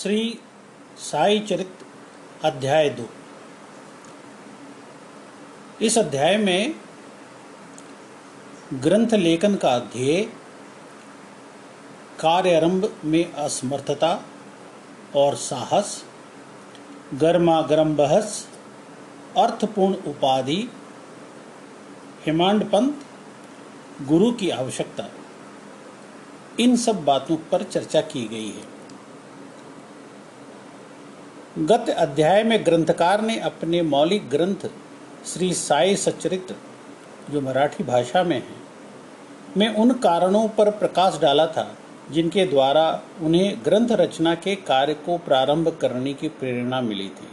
श्री साई चरित अध्याय दो। इस अध्याय में ग्रंथ लेखन का ध्येय कार्य आरंभ में असमर्थता और साहस गर्मा गर्म बहस अर्थपूर्ण उपाधि, हिमांड पंत गुरु की आवश्यकता। इन सब बातों पर चर्चा की गई है। गत अध्याय में ग्रंथकार ने अपने मौलिक ग्रंथ श्री साई सचरित्र जो मराठी भाषा में है, में उन कारणों पर प्रकाश डाला था, जिनके द्वारा उन्हें ग्रंथ रचना के कार्य को प्रारंभ करने की प्रेरणा मिली थी।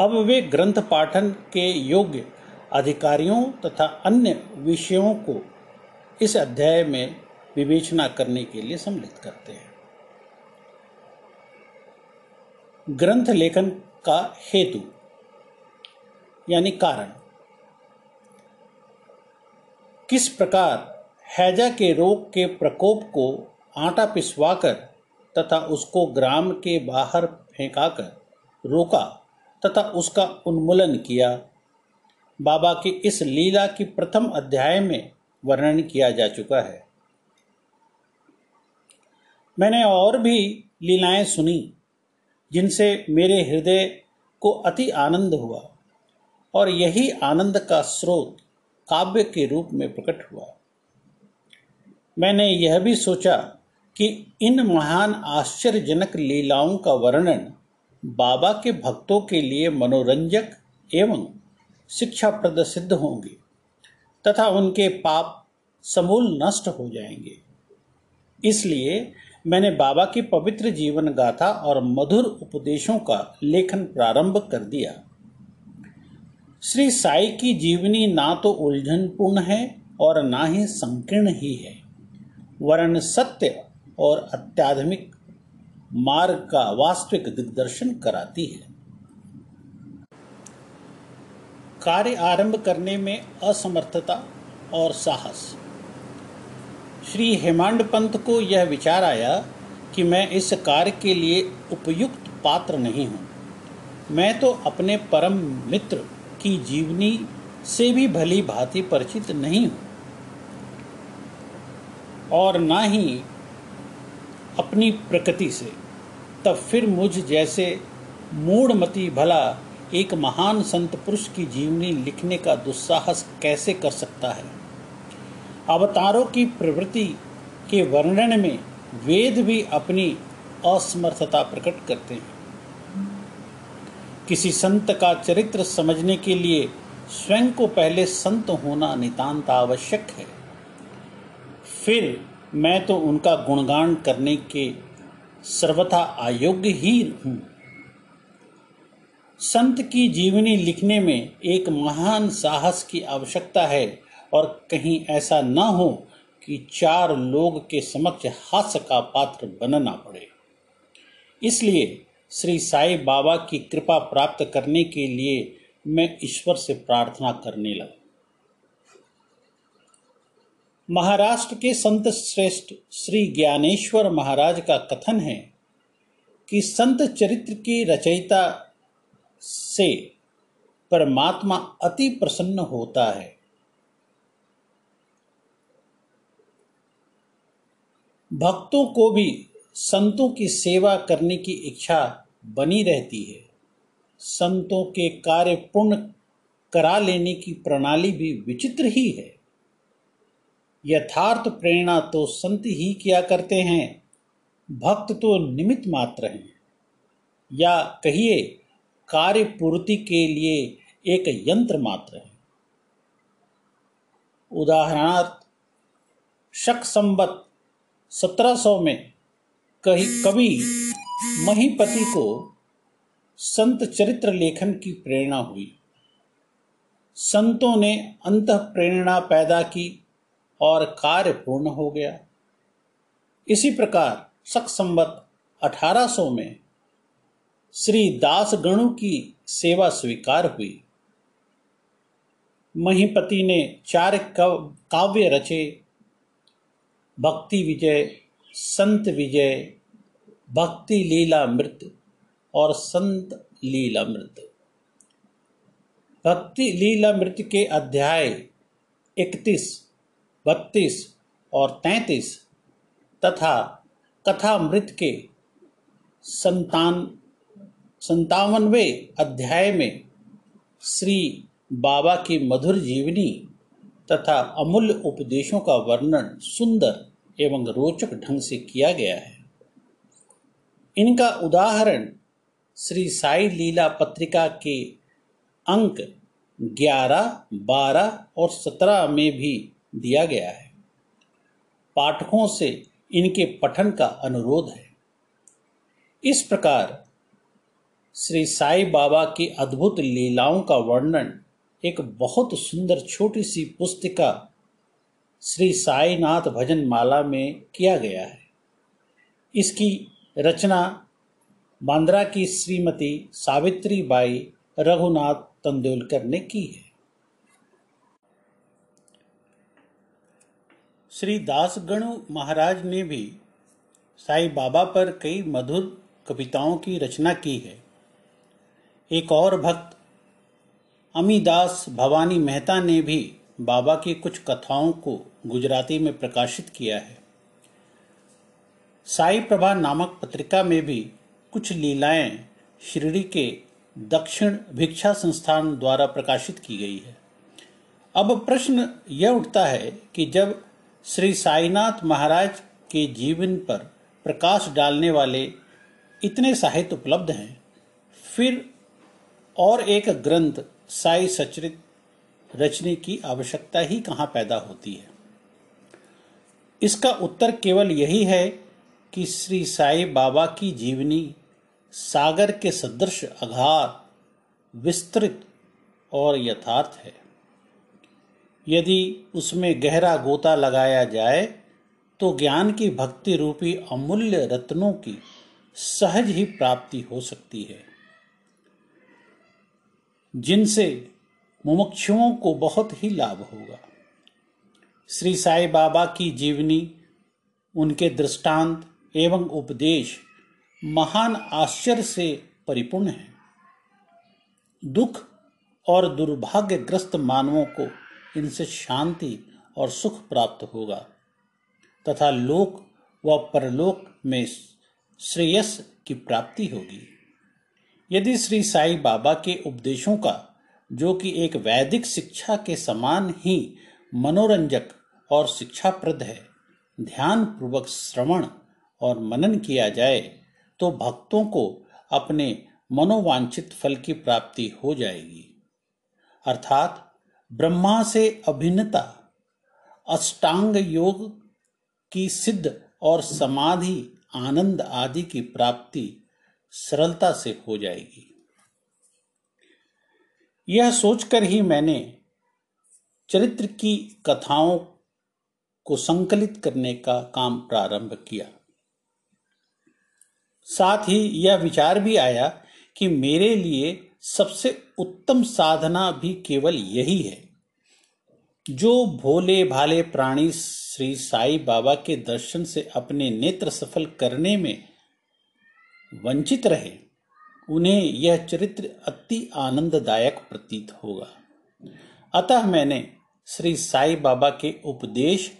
अब वे ग्रंथ पाठन के योग्य अधिकारियों तथा अन्य विषयों को इस अध्याय में विवेचना करने के लिए सम्मिलित करते हैं। ग्रंथ लेखन का हेतु, यानी कारण। किस प्रकार हैजा के रोग के प्रकोप को आटा पिसवाकर तथा उसको ग्राम के बाहर फेंकाकर रोका तथा उसका उन्मूलन किया, बाबा की इस लीला की प्रथम अध्याय में वर्णन किया जा चुका है। मैंने और भी लीलाएँ सुनी। जिनसे मेरे हृदय को अति आनंद हुआ और यही आनंद का स्रोत काव्य के रूप में प्रकट हुआ। मैंने यह भी सोचा कि इन महान आश्चर्यजनक लीलाओं का वर्णन बाबा के भक्तों के लिए मनोरंजक एवं शिक्षाप्रद सिद्ध होंगे तथा उनके पाप समूल नष्ट हो जाएँगे। इसलिए मैंने बाबा की पवित्र जीवन गाथा और मधुर उपदेशों का लेखन प्रारंभ कर दिया। श्री साई की जीवनी ना तो उलझनपूर्ण है और ना ही संकीर्ण ही है। वरन सत्य और अत्याधुनिक मार्ग का वास्तविक दिग्दर्शन कराती है। कार्य आरंभ करने में असमर्थता और साहस। श्री हेमांड पंत को यह विचार आया कि मैं इस कार्य के लिए उपयुक्त पात्र नहीं हूँ। मैं तो अपने परम मित्र की जीवनी से भी भली भांति परिचित नहीं हूँ। और ना ही अपनी प्रकृति से, तब फिर मुझ जैसे मूढ़मती भला एक महान संत पुरुष की जीवनी लिखने का दुस्साहस कैसे कर सकता है? अवतारों की प्रवृत्ति के वर्णन में वेद भी अपनी असमर्थता प्रकट करते हैं। किसी संत का चरित्र समझने के लिए स्वयं को पहले संत होना नितांत आवश्यक है। फिर मैं तो उनका गुणगान करने के सर्वथा अयोग्य ही हूँ। संत की जीवनी लिखने में एक महान साहस की आवश्यकता है। और कहीं ऐसा न हो कि चार लोग के समक्ष हास्य का पात्र बनना पड़े। इसलिए श्री साई बाबा की कृपा प्राप्त करने के लिए मैं ईश्वर से प्रार्थना करने लगा। महाराष्ट्र के संत श्रेष्ठ श्री ज्ञानेश्वर महाराज का कथन है कि संत चरित्र की रचयिता से परमात्मा अति प्रसन्न होता है। भक्तों को भी संतों की सेवा करने की इच्छा बनी रहती है। संतों के कार्य पूर्ण करा लेने की प्रणाली भी विचित्र ही है। यथार्थ प्रेरणा तो संत ही किया करते हैं, भक्त तो निमित्त मात्र हैं। या कहिए, कार्य पूर्ति के लिए एक यंत्र मात्र है। उदाहरणार्थ, शक संबत 1700 में कही कवि महीपति को संत चरित्र लेखन की प्रेरणा हुई। संतों ने अंत प्रेरणा पैदा की और कार्य पूर्ण हो गया। इसी प्रकार सक संबत 1800 में श्री दास गणु की सेवा स्वीकार हुई। महीपति ने चार काव्य रचे भक्ति विजय, संत विजय, भक्ति लीलामृत और संत लीलामृत भक्ति लीलामृत के अध्याय इकतीस, बत्तीस और तैतीस तथा कथामृत के संतान, संतावनवे अध्याय में श्री बाबा की मधुर जीवनी तथा अमूल्य उपदेशों का वर्णन सुंदर एवं रोचक ढंग से किया गया है। इनका उदाहरण श्री साई लीला पत्रिका के अंक 11, 12 और 17 में भी दिया गया है। पाठकों से इनके पठन का अनुरोध है। इस प्रकार श्री साई बाबा की अद्भुत लीलाओं का वर्णन एक बहुत सुंदर छोटी सी पुस्तिका श्री साईनाथ भजन माला में किया गया है। इसकी रचना बांद्रा की श्रीमती सावित्री बाई रघुनाथ तंदुलकर ने की है। श्री दासगणु महाराज ने भी साई बाबा पर कई मधुर कविताओं की रचना की है। एक और भक्त, अमीदास भवानी मेहता ने भी बाबा की कुछ कथाओं को गुजराती में प्रकाशित किया है। साई प्रभा नामक पत्रिका में भी कुछ लीलाएँ शिरडी के दक्षिण भिक्षा संस्थान द्वारा प्रकाशित की गई है। अब प्रश्न यह उठता है कि जब श्री साईनाथ महाराज के जीवन पर प्रकाश डालने वाले इतने साहित्य उपलब्ध हैं, फिर और एक ग्रंथ साई सचरित रचने की आवश्यकता ही कहाँ पैदा होती है? इसका उत्तर केवल यही है कि श्री साई बाबा की जीवनी सागर के सदृश अघार विस्तृत और यथार्थ है। यदि उसमें गहरा गोता लगाया जाए तो ज्ञान की भक्ति रूपी अमूल्य रत्नों की सहज ही प्राप्ति हो सकती है। जिनसे मुमुक्षुओं को बहुत ही लाभ होगा। श्री साई बाबा की जीवनी, उनके दृष्टांत एवं उपदेश महान आश्चर्य से परिपूर्ण है। दुख और दुर्भाग्यग्रस्त मानवों को इनसे शांति और सुख प्राप्त होगा, तथा लोक व परलोक में श्रेयस की प्राप्ति होगी। यदि श्री साई बाबा के उपदेशों का, जो कि एक वैदिक शिक्षा के समान ही मनोरंजक और शिक्षाप्रद है ध्यान पूर्वक श्रवण और मनन किया जाए तो भक्तों को अपने मनोवांछित फल की प्राप्ति हो जाएगी। अर्थात, ब्रह्मा से अभिन्नता, अष्टांग योग की सिद्ध और समाधि, आनंद आदि की प्राप्ति सरलता से हो जाएगी। यह सोचकर ही मैंने चरित्र की कथाओं को संकलित करने का काम प्रारंभ किया। साथ ही यह विचार भी आया कि मेरे लिए सबसे उत्तम साधना भी केवल यही है। जो भोले भाले प्राणी श्री साई बाबा के दर्शन से अपने नेत्र सफल करने में वंचित रहे, उन्हें यह चरित्र अति आनंददायक प्रतीत होगा। अतः मैंने श्री साई बाबा के उपदेश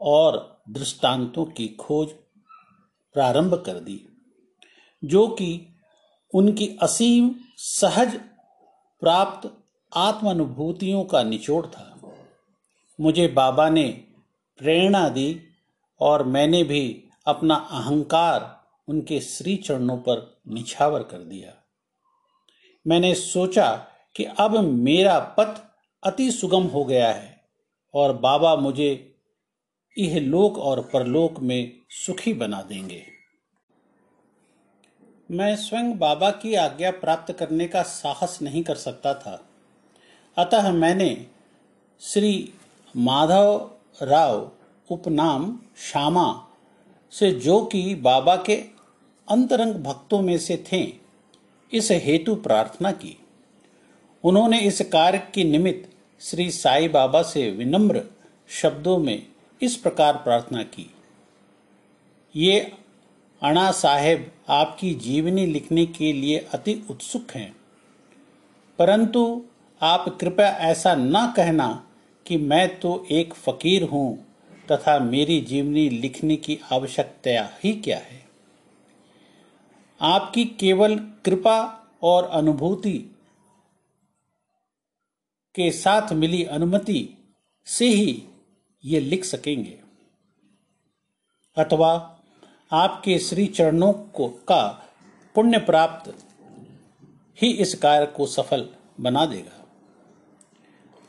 और दृष्टांतों की खोज प्रारंभ कर दी, जो कि उनकी असीम सहज प्राप्त आत्मानुभूतियों का निचोड़ था। मुझे बाबा ने प्रेरणा दी और मैंने भी अपना अहंकार उनके श्री चरणों पर निछावर कर दिया। मैंने सोचा कि अब मेरा पथ अति सुगम हो गया है और बाबा मुझे यह लोक और परलोक में सुखी बना देंगे। मैं स्वयं बाबा की आज्ञा प्राप्त करने का साहस नहीं कर सकता था। अतः मैंने श्री माधव राव उपनाम श्यामा से जो कि बाबा के अंतरंग भक्तों में से थे, इस हेतु प्रार्थना की। उन्होंने इस कार्य की निमित्त श्री साई बाबा से विनम्र शब्दों में इस प्रकार प्रार्थना की। ये अणा साहेब आपकी जीवनी लिखने के लिए अति उत्सुक हैं। परंतु आप कृपया ऐसा न कहना कि मैं तो एक फकीर हूँ तथा मेरी जीवनी लिखने की आवश्यकता ही क्या है। आपकी केवल कृपा और अनुभूति के साथ मिली अनुमति से ही ये लिख सकेंगे। अथवा आपके श्री चरणों को का पुण्य प्राप्त ही इस कार्य को सफल बना देगा।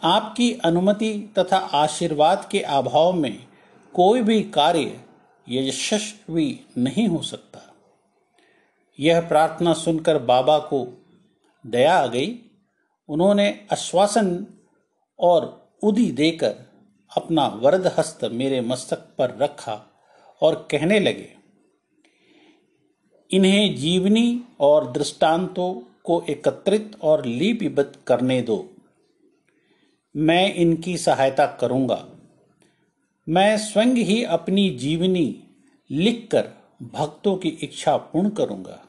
आपकी अनुमति तथा आशीर्वाद के अभाव में कोई भी कार्य यशस्वी नहीं हो सकता। यह प्रार्थना सुनकर बाबा को दया आ गई। उन्होंने आश्वासन और उदी देकर अपना वरद हस्त मेरे मस्तक पर रखा और कहने लगे, इन्हें जीवनी और दृष्टांतों को एकत्रित और लिपिबद्ध करने दो। मैं इनकी सहायता करूँगा। मैं स्वयं ही अपनी जीवनी लिखकर भक्तों की इच्छा पूर्ण करूँगा।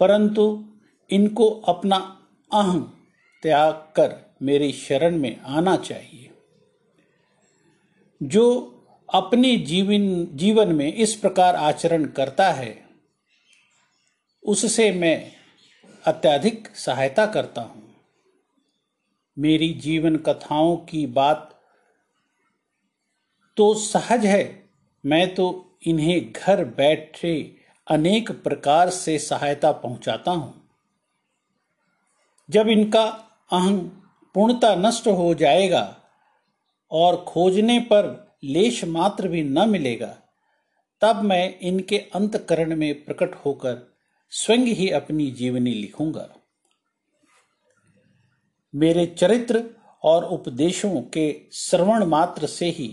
परंतु इनको अपना अहम त्याग कर मेरी शरण में आना चाहिए। जो अपने जीवन जीवन में इस प्रकार आचरण करता है, उससे मैं अत्यधिक सहायता करता हूँ। मेरी जीवन कथाओं की बात तो सहज है, मैं तो इन्हें घर बैठे अनेक प्रकार से सहायता पहुंचाता हूँ। जब इनका अहं पूर्णता नष्ट हो जाएगा और खोजने पर लेश मात्र भी न मिलेगा, तब मैं इनके अंतकरण में प्रकट होकर स्वयं ही अपनी जीवनी लिखूँगा। मेरे चरित्र और उपदेशों के श्रवण मात्र से ही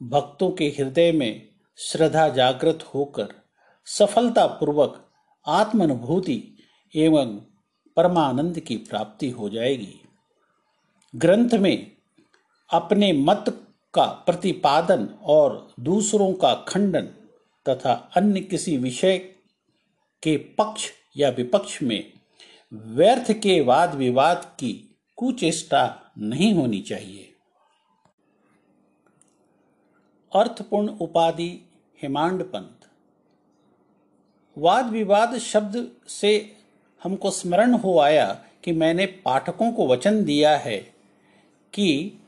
भक्तों के हृदय में श्रद्धा जागृत होकर सफलतापूर्वक आत्मानुभूति एवं परमानंद की प्राप्ति हो जाएगी। ग्रंथ में अपने मत का प्रतिपादन और दूसरों का खंडन तथा अन्य किसी विषय के पक्ष या विपक्ष में व्यर्थ के वाद विवाद की कुचेष्टा नहीं होनी चाहिए। अर्थपूर्ण उपाधि हिमांड पंथ वाद विवाद शब्द से हमको स्मरण हो आया कि मैंने पाठकों को वचन दिया है कि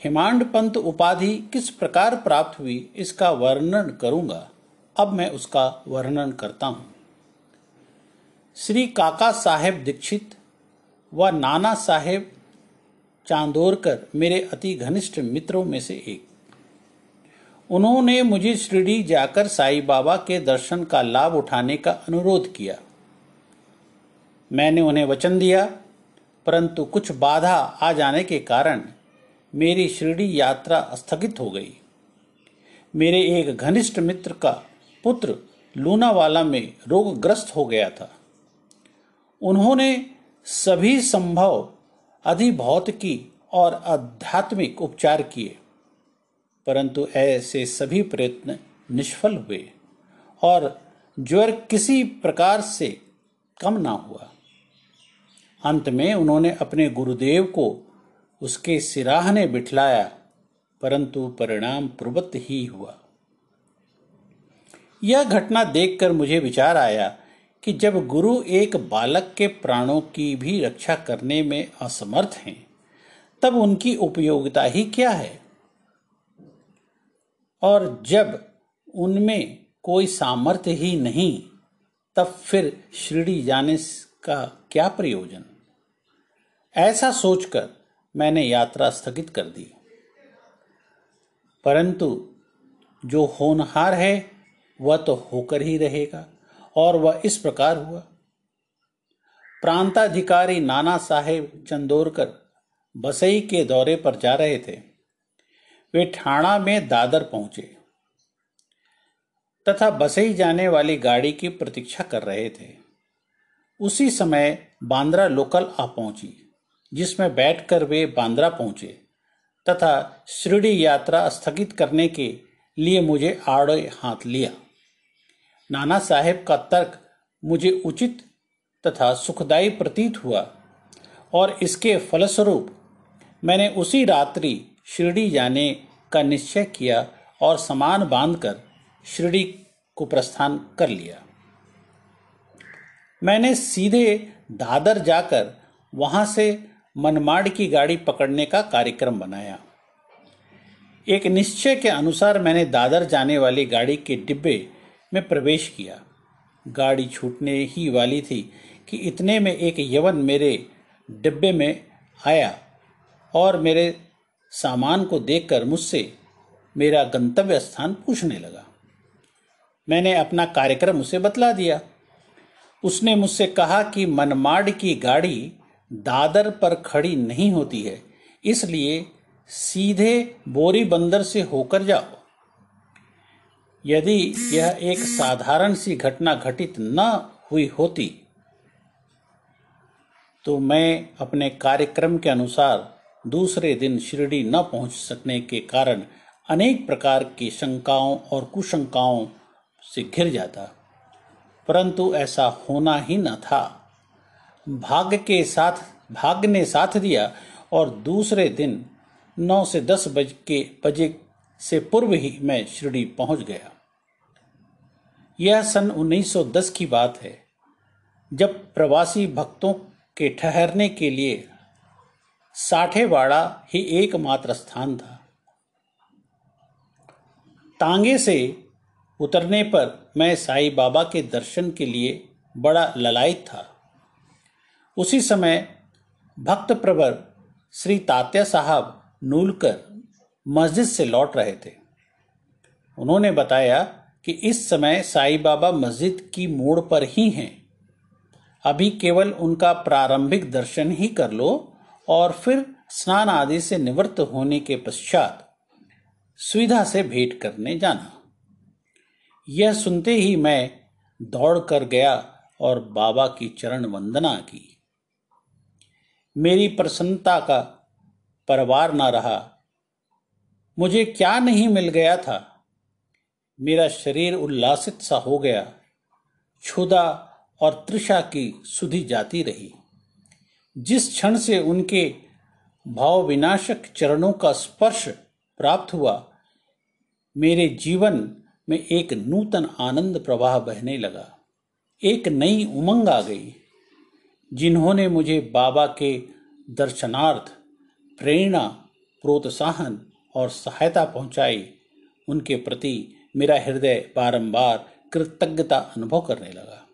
हिमांड पंत उपाधि किस प्रकार प्राप्त हुई, इसका वर्णन करूँगा। अब मैं उसका वर्णन करता हूँ। श्री काका साहेब दीक्षित व नाना साहेब चांदोरकर, मेरे अति घनिष्ठ मित्रों में से एक। उन्होंने मुझे शिरडी जाकर साईं बाबा के दर्शन का लाभ उठाने का अनुरोध किया। मैंने उन्हें वचन दिया, परंतु कुछ बाधा आ जाने के कारण मेरी शिरडी यात्रा स्थगित हो गई। मेरे एक घनिष्ठ मित्र का पुत्र लूनावाला में रोगग्रस्त हो गया था। उन्होंने सभी संभव अधिभौतिकी और आध्यात्मिक उपचार किए, परंतु ऐसे सभी प्रयत्न निष्फल हुए और ज्वर किसी प्रकार से कम ना हुआ। अंत में उन्होंने अपने गुरुदेव को उसके सिराहने बिठलाया, परंतु परिणाम पूर्वत ही हुआ। यह घटना देखकर मुझे विचार आया कि जब गुरु एक बालक के प्राणों की भी रक्षा करने में असमर्थ हैं, तब उनकी उपयोगिता ही क्या है? और जब उनमें कोई सामर्थ्य ही नहीं, तब फिर शिरडी जाने का क्या प्रयोजन? ऐसा सोचकर मैंने यात्रा स्थगित कर दी। परंतु जो होनहार है, वह तो होकर ही रहेगा, और वह इस प्रकार हुआ। प्रांताधिकारी नाना साहेब चंदोरकर बसई के दौरे पर जा रहे थे। वे ठाणा में दादर पहुँचे, तथा बसई जाने वाली गाड़ी की प्रतीक्षा कर रहे थे। उसी समय बांद्रा लोकल आ पहुँची। जिसमें बैठकर वे बांद्रा पहुँचे तथा शिरडी यात्रा स्थगित करने के लिए मुझे आड़े हाथ लिया। नाना साहेब का तर्क मुझे उचित तथा सुखदायी प्रतीत हुआ और इसके फलस्वरूप मैंने उसी रात्रि शिरडी जाने का निश्चय किया और सामान बांधकर शिरडी को प्रस्थान कर लिया। मैंने सीधे दादर जाकर वहाँ से मनमाड़ की गाड़ी पकड़ने का कार्यक्रम बनाया। एक निश्चय के अनुसार मैंने दादर जाने वाली गाड़ी के डिब्बे में प्रवेश किया। गाड़ी छूटने ही वाली थी कि इतने में एक यवन मेरे डिब्बे में आया और मेरे सामान को देखकर मुझसे मेरा गंतव्य स्थान पूछने लगा। मैंने अपना कार्यक्रम उसे बतला दिया। उसने मुझसे कहा कि मनमाड़ की गाड़ी दादर पर खड़ी नहीं होती है, इसलिए सीधे बोरी बंदर से होकर जाओ। यदि यह एक साधारण सी घटना घटित न हुई होती तो मैं अपने कार्यक्रम के अनुसार दूसरे दिन शिरडी न पहुँच सकने के कारण अनेक प्रकार की शंकाओं और कुशंकाओं से घिर जाता। परंतु ऐसा होना ही न था। भाग्य के साथ, भाग्य ने साथ दिया और दूसरे दिन नौ से दस बज के, बजे से पूर्व ही मैं शिरडी पहुँच गया। यह सन 1910 की बात है। जब प्रवासी भक्तों के ठहरने के लिए साठेवाड़ा ही एकमात्र स्थान था। तांगे से उतरने पर मैं साईं बाबा के दर्शन के लिए बड़ा ललायत था। उसी समय भक्त प्रवर श्री तात्या साहब नूलकर मस्जिद से लौट रहे थे। उन्होंने बताया कि इस समय साईं बाबा मस्जिद की मोड़ पर ही हैं। अभी केवल उनका प्रारंभिक दर्शन ही कर लो और फिर स्नान आदि से निवृत्त होने के पश्चात सुविधा से भेंट करने जाना। यह सुनते ही मैं दौड़ कर गया और बाबा की चरण वंदना की। मेरी प्रसन्नता का परवार न रहा। मुझे क्या नहीं मिल गया था? मेरा शरीर उल्लासित सा हो गया। क्षुदा और त्रिषा की सुधी जाती रही। जिस क्षण से उनके भाव विनाशक चरणों का स्पर्श प्राप्त हुआ, मेरे जीवन में एक नूतन आनंद प्रवाह बहने लगा। एक नई उमंग आ गई। जिन्होंने मुझे बाबा के दर्शनार्थ प्रेरणा, प्रोत्साहन और सहायता पहुंचाई, उनके प्रति मेरा हृदय बारंबार कृतज्ञता अनुभव करने लगा।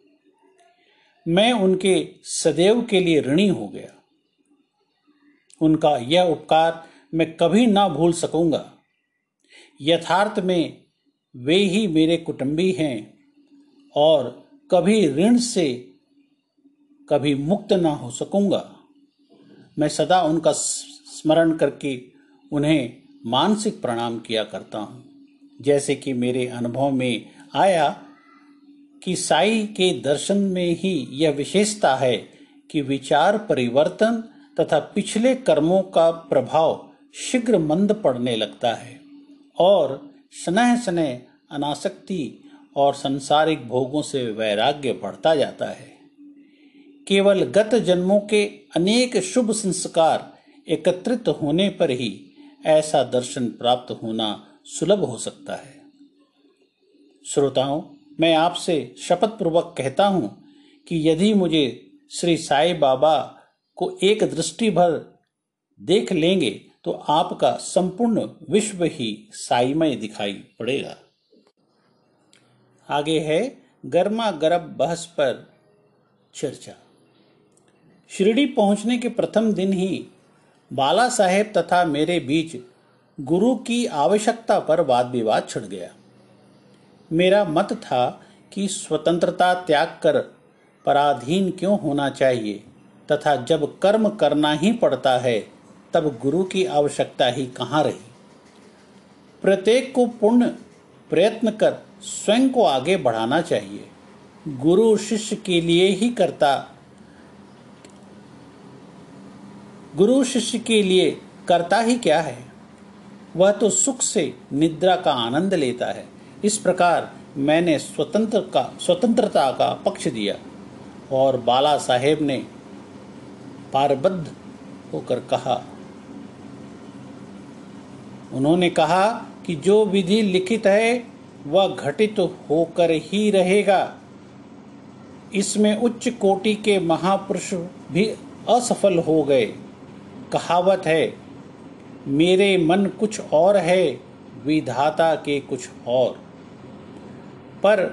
मैं उनके सदैव के लिए ऋणी हो गया। उनका यह उपकार मैं कभी ना भूल सकूँगा। यथार्थ में वे ही मेरे कुटुंबी हैं और कभी ऋण से कभी मुक्त ना हो सकूँगा। मैं सदा उनका स्मरण करके उन्हें मानसिक प्रणाम किया करता हूँ। जैसे कि मेरे अनुभव में आया कि साई के दर्शन में ही यह विशेषता है कि विचार परिवर्तन तथा पिछले कर्मों का प्रभाव शीघ्र मंद पड़ने लगता है और स्नेह स्नेह अनासक्ति और संसारिक भोगों से वैराग्य बढ़ता जाता है। केवल गत जन्मों के अनेक शुभ संस्कार एकत्रित होने पर ही ऐसा दर्शन प्राप्त होना सुलभ हो सकता है। श्रोताओं, मैं आपसे शपथ पूर्वक कहता हूँ कि यदि मुझे श्री साई बाबा को एक दृष्टि भर देख लेंगे तो आपका संपूर्ण विश्व ही साईमय दिखाई पड़ेगा। आगे है गर्मा गर्भ बहस पर चर्चा। शिरडी पहुँचने के प्रथम दिन ही बाला साहेब तथा मेरे बीच गुरु की आवश्यकता पर वाद विवाद छिड़ गया। मेरा मत था कि स्वतंत्रता त्याग कर पराधीन क्यों होना चाहिए तथा जब कर्म करना ही पड़ता है, तब गुरु की आवश्यकता ही कहाँ रही। प्रत्येक को पूर्ण प्रयत्न कर स्वयं को आगे बढ़ाना चाहिए। गुरु शिष्य के लिए ही करता गुरु शिष्य के लिए करता ही क्या है? वह तो सुख से निद्रा का आनंद लेता है। इस प्रकार मैंने स्वतंत्र का, स्वतंत्रता का पक्ष दिया और बाला साहेब ने पारबद्ध होकर कहा, उन्होंने कहा कि जो विधि लिखित है, वह घटित होकर ही रहेगा। इसमें उच्च कोटि के महापुरुष भी असफल हो गए। कहावत है, मेरे मन कुछ और है, विधाता के कुछ और। पर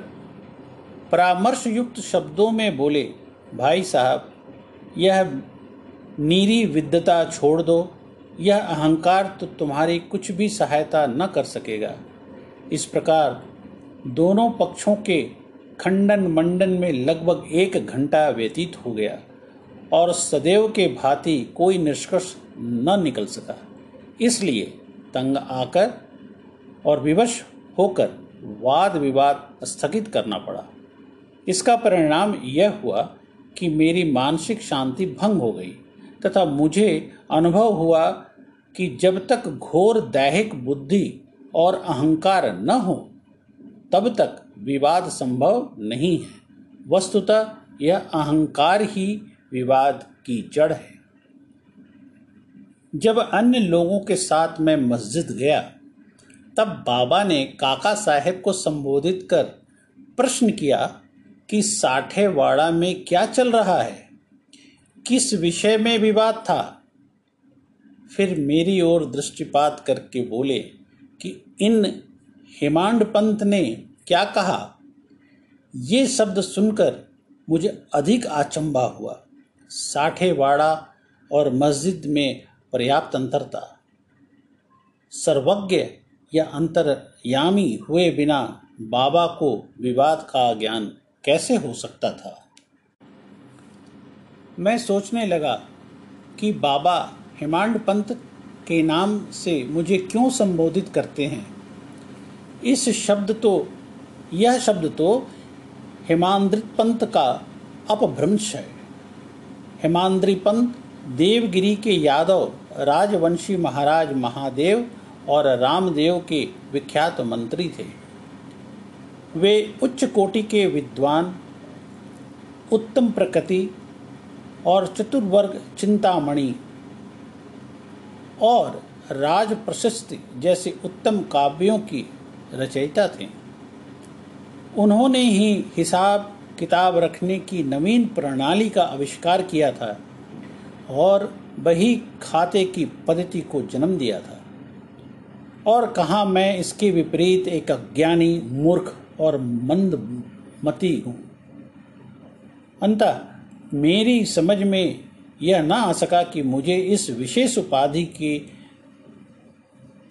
परामर्श युक्त शब्दों में बोले, भाई साहब, यह नीरी विद्यता छोड़ दो, यह अहंकार तो तुम्हारी कुछ भी सहायता न कर सकेगा। इस प्रकार दोनों पक्षों के खंडन मंडन में लगभग एक घंटा व्यतीत हो गया। और सदैव के भांति कोई निष्कर्ष न निकल सका। इसलिए तंग आकर और विवश होकर वाद विवाद स्थगित करना पड़ा। इसका परिणाम यह हुआ कि मेरी मानसिक शांति भंग हो गई तथा मुझे अनुभव हुआ कि जब तक घोर दैहिक बुद्धि और अहंकार न हो, तब तक विवाद संभव नहीं है। वस्तुतः यह अहंकार ही विवाद की जड़ है। जब अन्य लोगों के साथ मैं मस्जिद गया, तब बाबा ने काका साहेब को संबोधित कर प्रश्न किया कि साठेवाड़ा में क्या चल रहा है? किस विषय में विवाद था? फिर मेरी ओर दृष्टिपात करके बोले कि इन हेमांड पंत ने क्या कहा? ये शब्द सुनकर मुझे अधिक आचंबा हुआ। साठेवाड़ा और मस्जिद में पर्याप्त अंतर था सर्वज्ञ या अंतरयामी हुए बिना बाबा को विवाद का ज्ञान कैसे हो सकता था? मैं सोचने लगा कि बाबा हेमांड पंत के नाम से मुझे क्यों संबोधित करते हैं। इस शब्द तो यह शब्द तो हेमांद्रित पंत का अपभ्रंश है। हेमांद्री पंत देवगिरी के यादव, राजवंशी महाराज महादेव और रामदेव के विख्यात मंत्री थे। वे उच्च कोटि के विद्वान, उत्तम प्रकृति और चतुर्वर्ग चिंतामणि और राज प्रशस्ति जैसे उत्तम काव्यों की रचयिता थे। उन्होंने ही हिसाब किताब रखने की नवीन प्रणाली का आविष्कार किया था और वही खाते की पद्धति को जन्म दिया था। और कहा मैं इसके विपरीत एक अज्ञानी, मूर्ख और मंद मती हूँ? अंतः, मेरी समझ में यह ना आ सका कि मुझे इस विशेष उपाधि की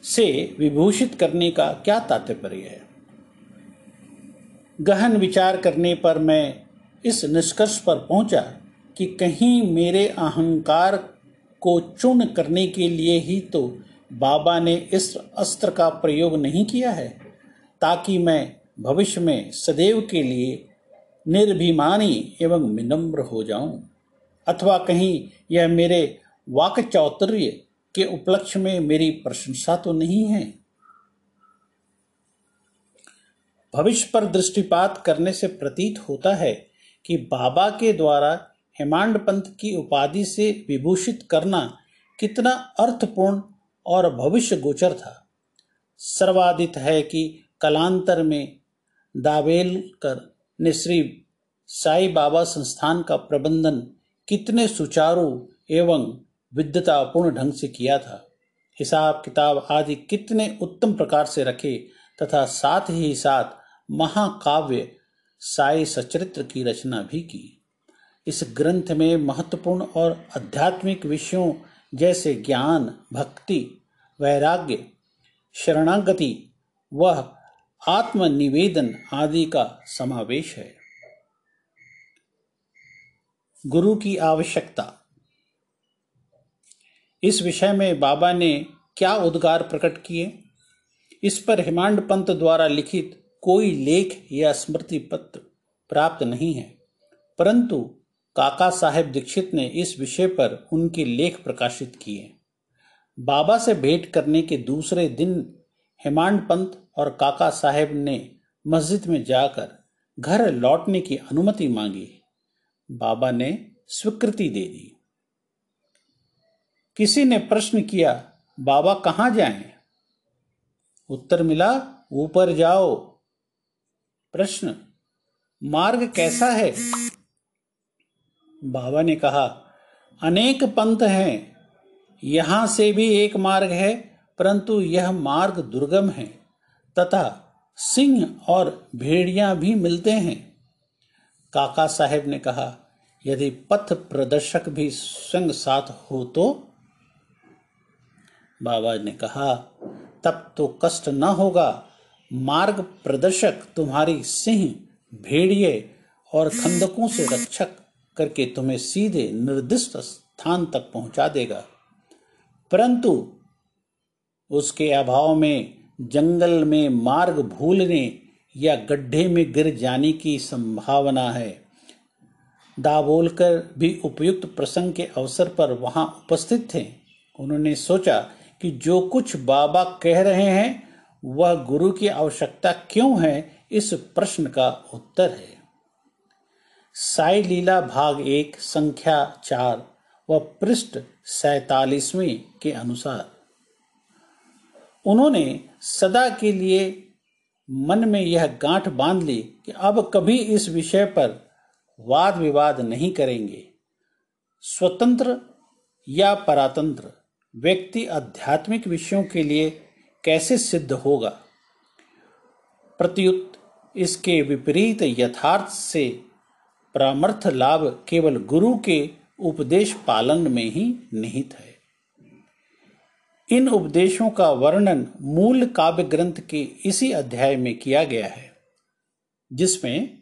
से विभूषित करने का क्या तात्पर्य है। गहन विचार करने पर मैं इस निष्कर्ष पर पहुँचा कि कहीं मेरे अहंकार को चूर्ण करने के लिए ही तो बाबा ने इस अस्त्र का प्रयोग नहीं किया है, ताकि मैं भविष्य में सदैव के लिए निर्भिमानी एवं विनम्र हो जाऊँ। अथवा कहीं यह मेरे वाक चौतर्य के उपलक्ष्य में मेरी प्रशंसा तो नहीं है। भविष्य पर दृष्टिपात करने से प्रतीत होता है कि बाबा के द्वारा हेमांड पंथ की उपाधि से विभूषित करना कितना अर्थपूर्ण और भविष्य गोचर था। सर्वादित है कि कलांतर में दावेलकर ने श्री साई बाबा संस्थान का प्रबंधन कितने सुचारू एवं विद्यतापूर्ण ढंग से किया था। हिसाब किताब आदि कितने उत्तम प्रकार से रखे तथा साथ ही साथ महाकाव्य साई सचरित्र की रचना भी की। इस ग्रंथ में महत्वपूर्ण और आध्यात्मिक विषयों जैसे ज्ञान, भक्ति, वैराग्य, शरणागति व आत्मनिवेदन आदि का समावेश है। गुरु की आवश्यकता। इस विषय में बाबा ने क्या उद्गार प्रकट किए? इस पर हिमांड पंत द्वारा लिखित कोई लेख या स्मृति पत्र प्राप्त नहीं है। परंतु काका साहेब दीक्षित ने इस विषय पर उनके लेख प्रकाशित किए। बाबा से भेंट करने के दूसरे दिन हेमांड पंत और काका साहेब ने मस्जिद में जाकर घर लौटने की अनुमति मांगी। बाबा ने स्वीकृति दे दी। किसी ने प्रश्न किया, बाबा कहाँ जाएँ? उत्तर मिला, ऊपर जाओ। प्रश्न, मार्ग कैसा है? बाबा ने कहा, अनेक पंथ हैं, यहाँ से भी एक मार्ग है, परंतु यह मार्ग दुर्गम है, तथा सिंह और भेड़िया भी मिलते हैं। काका साहेब ने कहा, यदि पथ प्रदर्शक भी संग साथ हो तो? बाबा ने कहा, तब तो कष्ट न होगा मार्ग प्रदर्शक तुम्हारी सिंह, भेड़िए और खंदकों से रक्षक करके तुम्हें सीधे निर्दिष्ट स्थान तक पहुँचा देगा। परंतु उसके अभाव में जंगल में मार्ग भूलने या गड्ढे में गिर जाने की संभावना है। दाबोलकर भी उपयुक्त प्रसंग के अवसर पर वहाँ उपस्थित थे। उन्होंने सोचा कि जो कुछ बाबा कह रहे हैं वह गुरु की आवश्यकता क्यों है, इस प्रश्न का उत्तर है। साई लीला भाग एक, संख्या चार व पृष्ठ सैतालीसवीं के अनुसार। उन्होंने सदा के लिए मन में यह गांठ बाँध ली कि अब कभी इस विषय पर वाद विवाद नहीं करेंगे। स्वतंत्र या परातंत्र, व्यक्ति आध्यात्मिक विषयों के लिए कैसे सिद्ध होगा? प्रत्युत, इसके विपरीत यथार्थ से परामर्थ लाभ केवल गुरु के उपदेश पालन में ही निहित है। इन उपदेशों का वर्णन मूल काव्य ग्रंथ के इसी अध्याय में किया गया है, जिसमें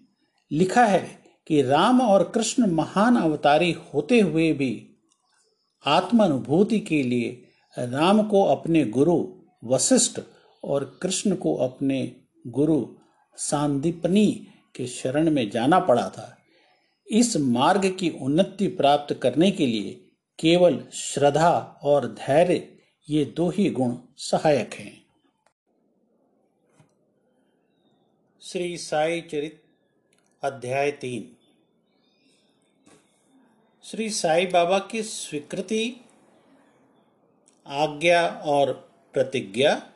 लिखा है कि राम और कृष्ण महान अवतारी होते हुए भी आत्मानुभूति के लिए राम को अपने गुरु वशिष्ठ और कृष्ण को अपने गुरु सांदीपनी के शरण में जाना पड़ा था। इस मार्ग की उन्नति प्राप्त करने के लिए केवल श्रद्धा और धैर्य ये दो ही गुण सहायक हैं। श्री साई चरित अध्याय तीन। श्री साई बाबा की स्वीकृति, आज्ञा और प्रतिज्ञा,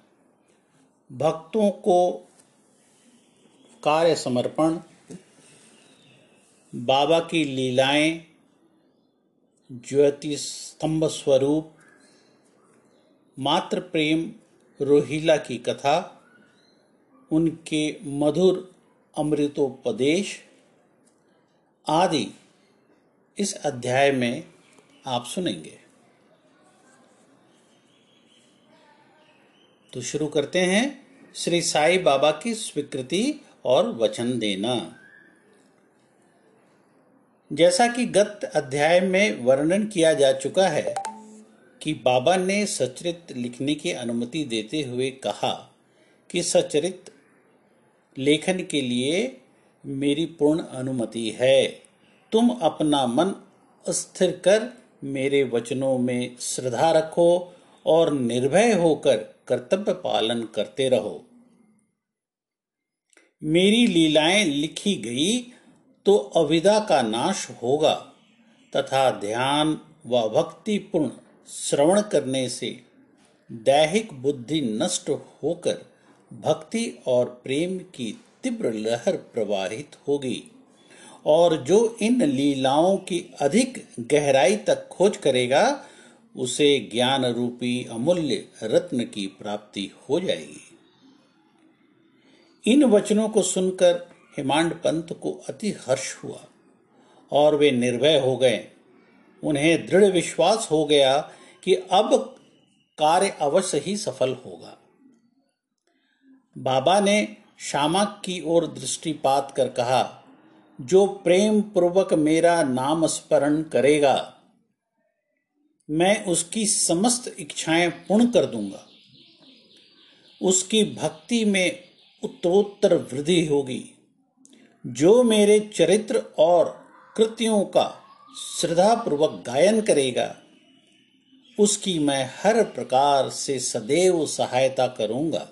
भक्तों को कार्य समर्पण, बाबा की लीलाएँ, ज्योति स्तंभ स्वरूप, मात्र प्रेम रोहिला की कथा, उनके मधुर अमृतोपदेश आदि इस अध्याय में आप सुनेंगे। तो शुरू करते हैं श्री साई बाबा की स्वीकृति और वचन देना। जैसा कि गत अध्याय में वर्णन किया जा चुका है कि बाबा ने सचरित लिखने की अनुमति देते हुए कहा कि सचरित लेखन के लिए मेरी पूर्ण अनुमति है। तुम अपना मन स्थिर कर मेरे वचनों में श्रद्धा रखो और निर्भय होकर कर्तव्य पालन करते रहो। मेरी लीलाएँ लिखी गई तो अविदा का नाश होगा, तथा ध्यान व भक्तिपूर्ण श्रवण करने से दैहिक बुद्धि नष्ट होकर भक्ति और प्रेम की तीव्र लहर प्रवाहित होगी, और जो इन लीलाओं की अधिक गहराई तक खोज करेगा उसे ज्ञान रूपी अमूल्य रत्न की प्राप्ति हो जाएगी। इन वचनों को सुनकर हिमांड पंत को अति हर्ष हुआ और वे निर्भय हो गए। उन्हें दृढ़ विश्वास हो गया कि अब कार्य अवश्य ही सफल होगा। बाबा ने श्यामा की ओर दृष्टिपात कर कहा, जो प्रेम पूर्वक मेरा नाम स्मरण करेगा मैं उसकी समस्त इच्छाएँ पूर्ण कर दूँगा। उसकी भक्ति में उत्तरोत्तर वृद्धि होगी। जो मेरे चरित्र और कृतियों का श्रद्धापूर्वक गायन करेगा, उसकी मैं हर प्रकार से सदैव सहायता करूँगा।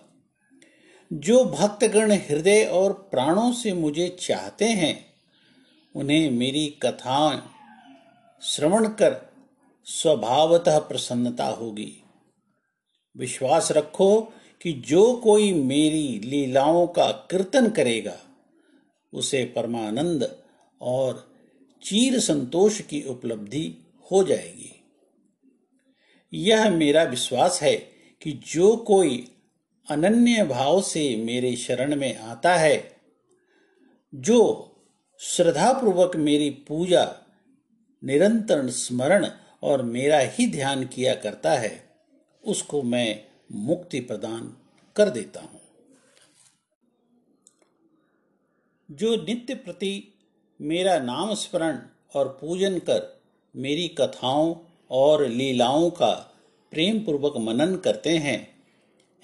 जो भक्तगण हृदय और प्राणों से मुझे चाहते हैं, उन्हें मेरी कथाएँ श्रवण कर स्वभावतः प्रसन्नता होगी। विश्वास रखो कि जो कोई मेरी लीलाओं का कीर्तन करेगा, उसे परमानंद और चीर संतोष की उपलब्धि हो जाएगी। यह मेरा विश्वास है कि जो कोई अनन्य भाव से मेरे शरण में आता है, जो श्रद्धापूर्वक मेरी पूजा, निरंतर स्मरण और मेरा ही ध्यान किया करता है, उसको मैं मुक्ति प्रदान कर देता हूँ। जो नित्य प्रति मेरा नाम स्मरण और पूजन कर मेरी कथाओं और लीलाओं का प्रेम पूर्वक मनन करते हैं,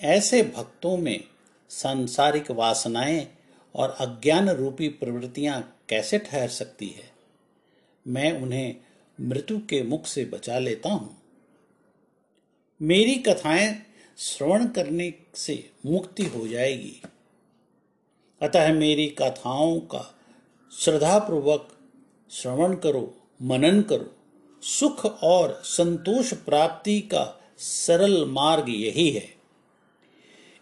ऐसे भक्तों में सांसारिक वासनाएँ और अज्ञान रूपी प्रवृत्तियाँ कैसे ठहर सकती है? मैं उन्हें मृत्यु के मुख से बचा लेता हूँ। मेरी कथाएँ श्रवण करने से मुक्ति हो जाएगी। अतः मेरी कथाओं का श्रद्धापूर्वक श्रवण करो, मनन करो। सुख और संतोष प्राप्ति का सरल मार्ग यही है।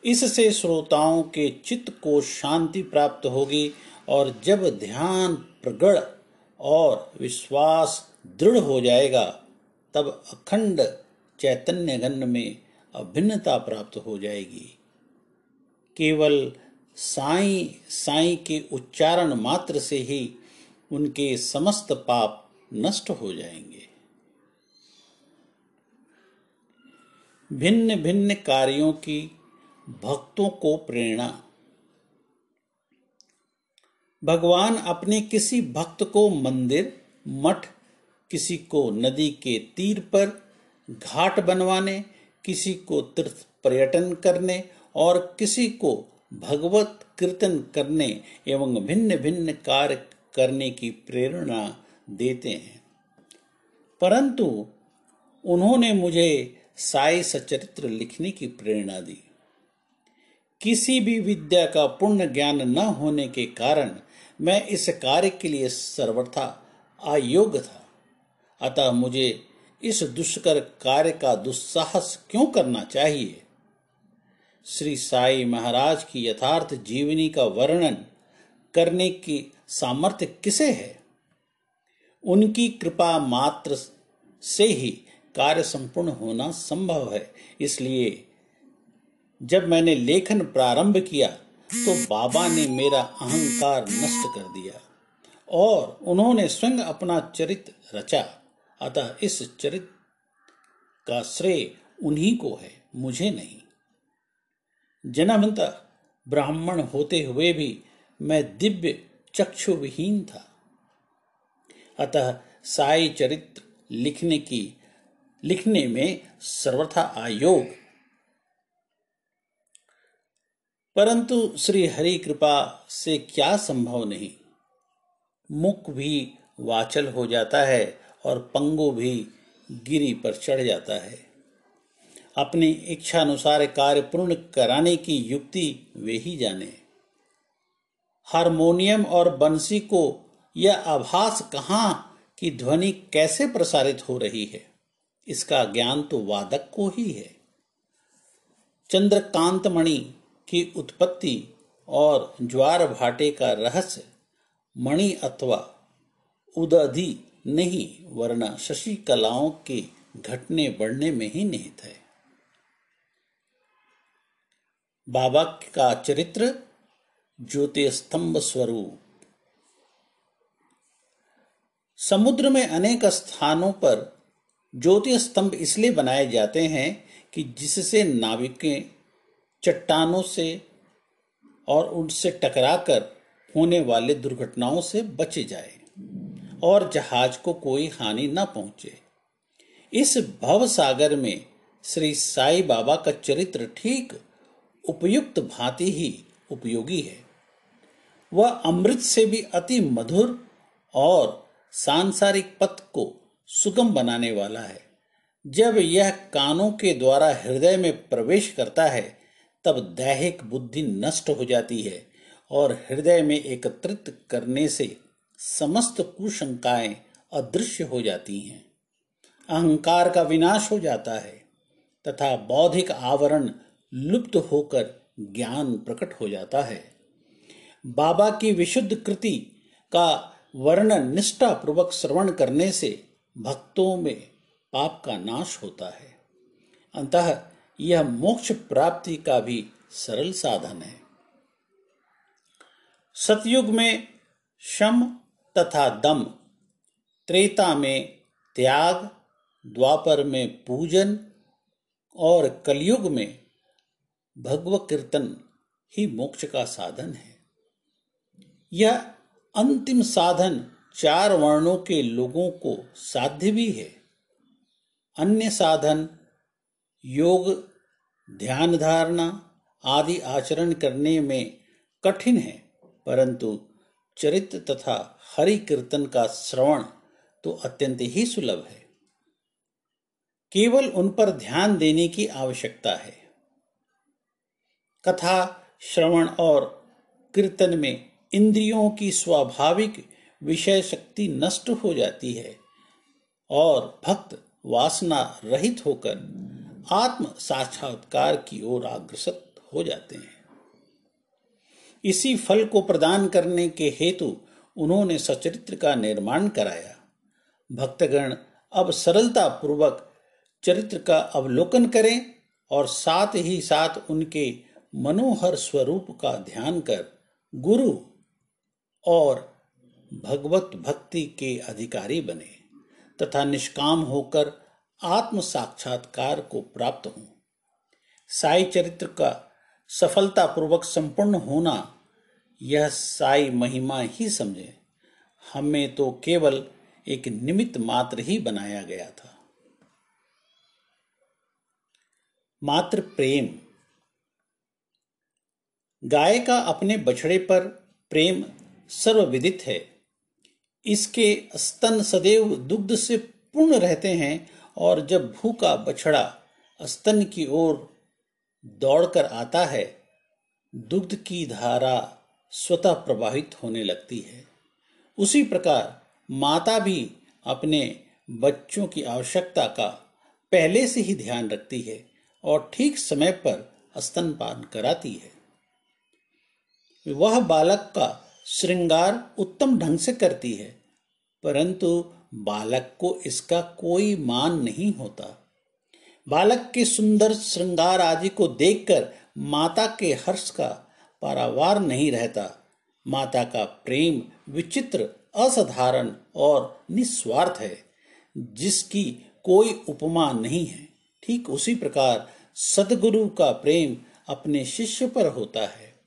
इससे श्रोताओं के चित्त को शांति प्राप्त होगी और जब ध्यान प्रगढ़ और विश्वास दृढ़ हो जाएगा, तब अखंड चैतन्य गण में अभिन्नता प्राप्त हो जाएगी। केवल साई साई के उच्चारण मात्र से ही उनके समस्त पाप नष्ट हो जाएँगे। भिन्न भिन्न कार्यों की भक्तों को प्रेरणा। भगवान अपने किसी भक्त को मंदिर, मठ किसी को नदी के तीर पर घाट बनवाने, किसी को तीर्थ पर्यटन करने और किसी को भगवत कीर्तन करने एवं भिन्न भिन्न कार्य करने की प्रेरणा देते हैं। परंतु उन्होंने मुझे साई सचरित्र लिखने की प्रेरणा दी। किसी भी विद्या का पूर्ण ज्ञान न होने के कारण मैं इस कार्य के लिए सर्वथा अयोग्य था। अतः मुझे इस दुष्कर कार्य का दुस्साहस क्यों करना चाहिए? श्री साई महाराज की यथार्थ जीवनी का वर्णन करने की सामर्थ्य किसे है? उनकी कृपा मात्र से ही कार्य संपूर्ण होना संभव है। इसलिए जब मैंने लेखन प्रारंभ किया तो बाबा ने मेरा अहंकार नष्ट कर दिया और उन्होंने स्वयं अपना चरित्र रचा। अतः इस चरित्र का श्रेय उन्हीं को है, मुझे नहीं। जन्मता ब्राह्मण होते हुए भी मैं दिव्य चक्षु विहीन था। अतः साई चरित्र लिखने की, लिखने में सर्वथा आयोग। परंतु श्री हरि कृपा से क्या संभव नहीं? मुख भी वाचल हो जाता है। और पंगु भी गिरी पर चढ़ जाता है। अपनी इच्छा अनुसार कार्य पूर्ण कराने की युक्ति वे ही जाने। हारमोनियम और बंसी को यह आभास कहाँ की ध्वनि कैसे प्रसारित हो रही है, इसका ज्ञान तो वादक को ही है। चंद्रकांत मणि की उत्पत्ति और ज्वार भाटे का रहस्य, मणि अथवा उदधि नहीं, वरना शशि कलाओं के घटने बढ़ने में ही निहित है। बाबा का चरित्र ज्योतिस्तंभ स्वरूप। समुद्र में अनेक स्थानों पर ज्योति स्तंभ इसलिए बनाए जाते हैं कि जिससे नाविकें चट्टानों से और उनसे टकराकर होने वाले दुर्घटनाओं से बचे जाए। और जहाज़ को कोई हानि न पहुँचे। इस भव सागर में श्री साई बाबा का चरित्र ठीक उपयुक्त भांति ही उपयोगी है। वह अमृत से भी अति मधुर और सांसारिक पथ को सुगम बनाने वाला है। जब यह कानों के द्वारा हृदय में प्रवेश करता है, तब दैहिक बुद्धि नष्ट हो जाती है और हृदय में एकत्रित करने से समस्त कुशंकाएँ अदृश्य हो जाती हैं। अहंकार का विनाश हो जाता है तथा बौद्धिक आवरण लुप्त होकर ज्ञान प्रकट हो जाता है। बाबा की विशुद्ध कृति का वर्णन निष्ठा पूर्वक श्रवण करने से भक्तों में पाप का नाश होता है। अंतः यह मोक्ष प्राप्ति का भी सरल साधन है। सतयुग में शम तथा दम। त्रेता में त्याग, द्वापर में पूजन और कलयुग में भगव कीर्तन ही मोक्ष का साधन है। यह अंतिम साधन चार वर्णों के लोगों को साध्य भी है। अन्य साधन योग, ध्यान धारणा आदि आचरण करने में कठिन है, परंतु चरित्र तथा हरि कीर्तन का श्रवण तो अत्यंत ही सुलभ है। केवल उन पर ध्यान देने की आवश्यकता है। कथा, श्रवण और कीर्तन में इंद्रियों की स्वाभाविक विषय शक्ति नष्ट हो जाती है और भक्त वासना रहित होकर आत्म साक्षात्कार की ओर अग्रसर हो जाते हैं। इसी फल को प्रदान करने के हेतु उन्होंने सचरित्र का निर्माण कराया। भक्तगण अब सरलता पूर्वक चरित्र का अवलोकन करें और साथ ही साथ उनके मनोहर स्वरूप का ध्यान कर गुरु और भगवत भक्ति के अधिकारी बने तथा निष्काम होकर आत्म साक्षात्कार को प्राप्त हों। साई चरित्र का सफलतापूर्वक संपूर्ण होना यह साई महिमा ही समझे। हमें तो केवल एक निमित्त मात्र ही बनाया गया था। मात्र प्रेम। गाय का अपने बछड़े पर प्रेम सर्वविदित है। इसके स्तन सदैव दुग्ध से पूर्ण रहते हैं और जब भूखा बछड़ा स्तन की ओर दौड़कर आता है, दुग्ध की धारा स्वतः प्रवाहित होने लगती है। उसी प्रकार माता भी अपने बच्चों की आवश्यकता का पहले से ही ध्यान रखती है और ठीक समय पर स्तनपान कराती है। वह बालक का श्रृंगार उत्तम ढंग से करती है, परंतु बालक को इसका कोई मान नहीं होता। बालक के सुंदर श्रृंगार आदि को देखकर माता के हर्ष का पारावार नहीं रहता। माता का प्रेम विचित्र, असाधारण और निस्वार्थ है। जिसकी कोई उपमा नहीं है, ठीक उसी प्रकार सदगुरु का प्रेम अपने शिष्य पर होता है।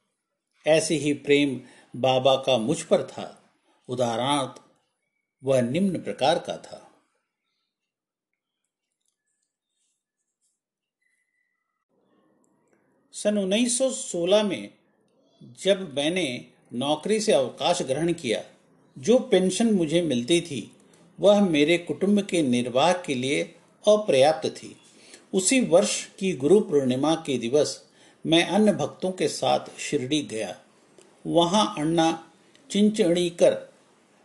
ऐसे ही प्रेम बाबा का मुझ पर था। उदाहरणार्थ, वह निम्न प्रकार का था। सन 1916 में जब मैंने नौकरी से अवकाश ग्रहण किया, जो पेंशन मुझे मिलती थी, वह मेरे कुटुंब के निर्वाह के लिए अपर्याप्त थी। उसी वर्ष की गुरु पूर्णिमा के दिवस मैं अन्य भक्तों के साथ शिरडी गया। वहाँ अण्णा चिंचणीकर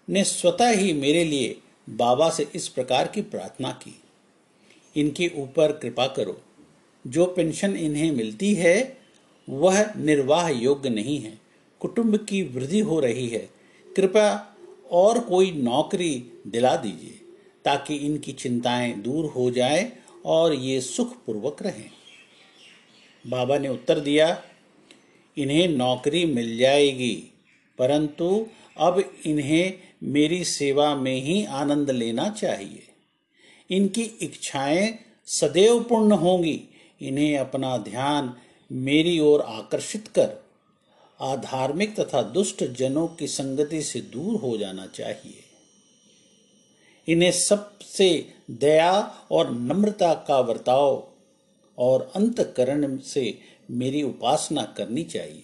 ने स्वतः ही मेरे लिए बाबा से इस प्रकार की प्रार्थना की। इनके ऊपर कृपा करो। जो पेंशन इन्हें मिलती है वह निर्वाह योग्य नहीं है। कुटुंब की वृद्धि हो रही है। कृपया और कोई नौकरी दिला दीजिए, ताकि इनकी चिंताएँ दूर हो जाए और ये सुखपूर्वक रहें। बाबा ने उत्तर दिया, इन्हें नौकरी मिल जाएगी, परंतु अब इन्हें मेरी सेवा में ही आनंद लेना चाहिए। इनकी इच्छाएँ सदैव पूर्ण होंगी। इन्हें अपना ध्यान मेरी ओर आकर्षित कर आधार्मिक तथा दुष्ट जनों की संगति से दूर हो जाना चाहिए। इन्हें सबसे दया और नम्रता का वर्ताव और अंतकरण से मेरी उपासना करनी चाहिए।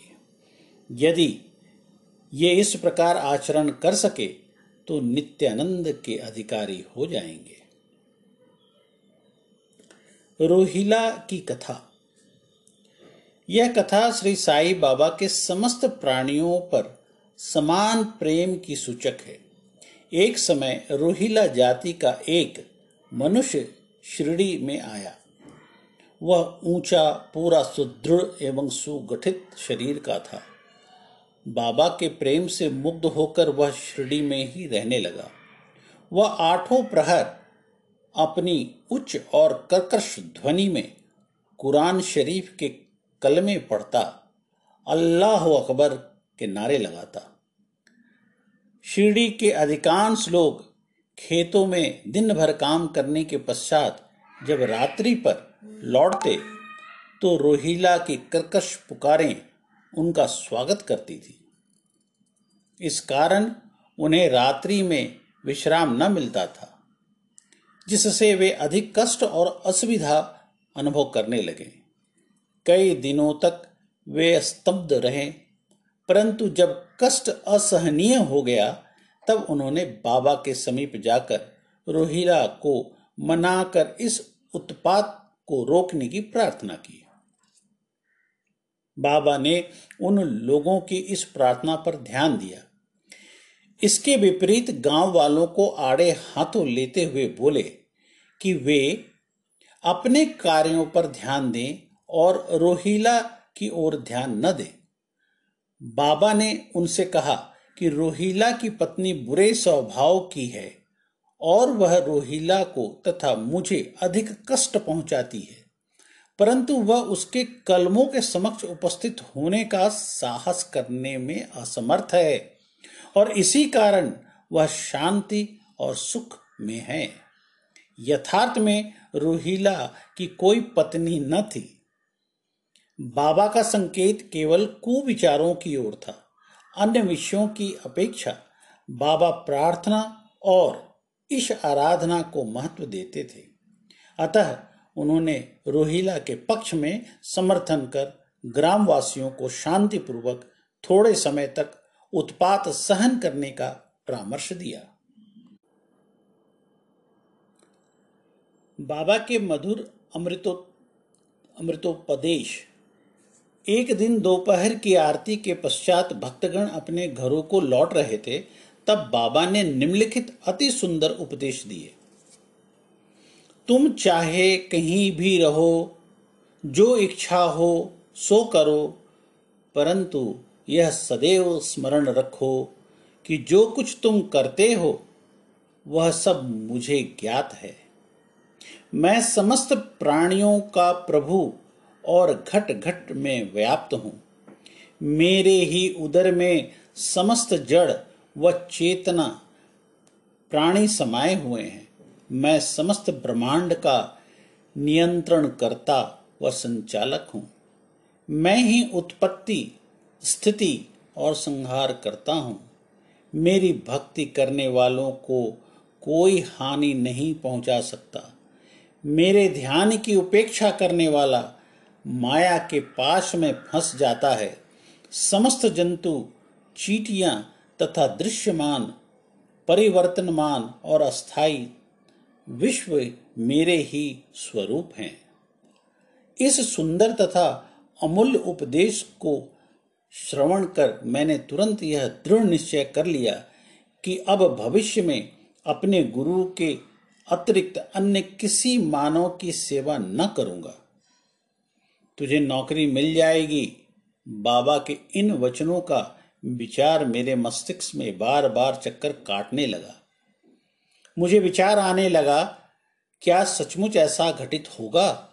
यदि ये इस प्रकार आचरण कर सके तो नित्यानंद के अधिकारी हो जाएँगे। रोहिला की कथा। यह कथा श्री साई बाबा के समस्त प्राणियों पर समान प्रेम की सूचक है। एक समय रोहिला जाति का एक मनुष्य शिरडी में आया। वह ऊँचा, पूरा, सुदृढ़ एवं सुगठित शरीर का था। बाबा के प्रेम से मुग्ध होकर वह शिरडी में ही रहने लगा। वह आठों प्रहर अपनी उच्च और कर्कश ध्वनि में कुरान शरीफ के कलमे पढ़ता, अल्लाह अकबर के नारे लगाता। शिरडी के अधिकांश लोग खेतों में दिन भर काम करने के पश्चात जब रात्रि पर लौटते तो रोहिला की कर्कश पुकारें उनका स्वागत करती थी। इस कारण उन्हें रात्रि में विश्राम न मिलता था, जिससे वे अधिक कष्ट और असुविधा अनुभव करने लगे। कई दिनों तक वे स्तब्ध रहे, परंतु जब कष्ट असहनीय हो गया, तब उन्होंने बाबा के समीप जाकर रोहिला को मनाकर इस उत्पात को रोकने की प्रार्थना की। बाबा ने उन लोगों की इस प्रार्थना पर ध्यान दिया। इसके विपरीत गाँव वालों को आड़े हाथों लेते हुए बोले कि वे अपने कार्यों पर ध्यान दें और रोहिला की ओर ध्यान न दें। बाबा ने उनसे कहा कि रोहिला की पत्नी बुरे स्वभाव की है और वह रोहिला को तथा मुझे अधिक कष्ट पहुंचाती है। परंतु वह उसके कलमों के समक्ष उपस्थित होने का साहस करने में असमर्थ है और इसी कारण वह शांति और सुख में है। यथार्थ में रोहिला की कोई पत्नी न थी। बाबा का संकेत केवल कुविचारों की ओर था, अन्य विषयों की अपेक्षा। बाबा प्रार्थना और इस आराधना को महत्व देते थे। अतः उन्होंने रोहिला के पक्ष में समर्थन कर ग्रामवासियों को शांतिपूर्वक थोड़े समय तक उत्पात सहन करने का परामर्श दिया। बाबा के मधुर अमृतो, अमृतोपदेश एक दिन दोपहर की आरती के पश्चात भक्तगण अपने घरों को लौट रहे थे, तब बाबा ने निम्नलिखित अति सुंदर उपदेश दिए। तुम चाहे कहीं भी रहो, जो इच्छा हो, सो करो, परंतु यह सदैव स्मरण रखो कि जो कुछ तुम करते हो, वह सब मुझे ज्ञात है। मैं समस्त प्राणियों का प्रभु और घट घट में व्याप्त हूँ। मेरे ही उदर में समस्त जड़ व चेतना प्राणी समाये हुए हैं। मैं समस्त ब्रह्मांड का नियंत्रण करता व संचालक हूँ। मैं ही उत्पत्ति, स्थिति और संहार करता हूँ। मेरी भक्ति करने वालों को कोई हानि नहीं पहुँचा सकता। मेरे ध्यान की उपेक्षा करने वाला माया के पाश में फंस जाता है। समस्त जंतु, चीटियाँ तथा दृश्यमान, परिवर्तनमान और अस्थाई विश्व मेरे ही स्वरूप हैं। इस सुंदर तथा अमूल्य उपदेश को श्रवण कर मैंने तुरंत यह दृढ़ निश्चय कर लिया कि अब भविष्य में अपने गुरु के अतिरिक्त अन्य किसी मानव की सेवा न करूँगा। तुझे नौकरी मिल जाएगी। बाबा के इन वचनों का विचार मेरे मस्तिष्क में बार बार चक्कर काटने लगा। मुझे विचार आने लगा, क्या सचमुच ऐसा घटित होगा?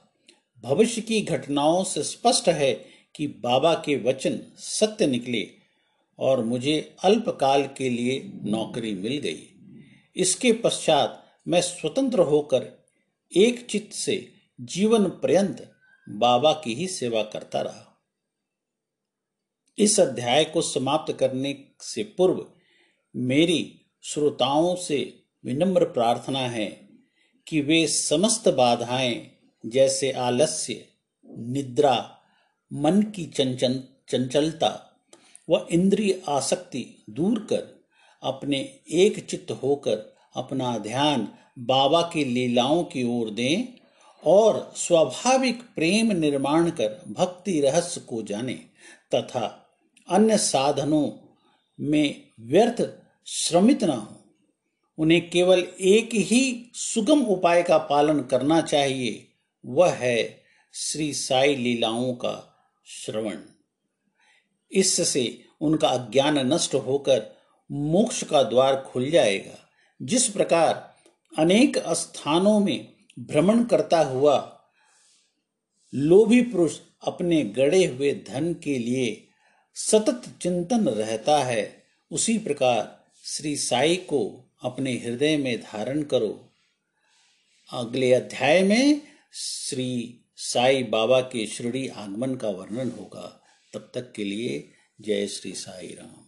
भविष्य की घटनाओं से स्पष्ट है कि बाबा के वचन सत्य निकले और मुझे अल्पकाल के लिए नौकरी मिल गई। इसके पश्चात मैं स्वतंत्र होकर एक चित्त से जीवन पर्यंत बाबा की ही सेवा करता रहा। इस अध्याय को समाप्त करने से पूर्व मेरी श्रोताओं से विनम्र प्रार्थना है कि वे समस्त बाधाएँ, जैसे आलस्य, निद्रा, मन की चंचल, चंचलता व इंद्रिय आसक्ति दूर कर, अपने एक चित्त होकर अपना ध्यान बाबा की लीलाओं की ओर दें और स्वाभाविक प्रेम निर्माण कर भक्ति रहस्य को जाने, तथा अन्य साधनों में व्यर्थ श्रमित न हो। उन्हें केवल एक ही सुगम उपाय का पालन करना चाहिए, वह है श्री साई लीलाओं का श्रवण। इससे उनका अज्ञान नष्ट होकर मोक्ष का द्वार खुल जाएगा, जिस प्रकार अनेक स्थानों में भ्रमण करता हुआ लोभी पुरुष अपने गड़े हुए धन के लिए सतत चिंतन रहता है, उसी प्रकार श्री साई को अपने हृदय में धारण करो। अगले अध्याय में श्री साई बाबा के श्रीडी आगमन का वर्णन होगा। तब तक के लिए जय श्री साई राम।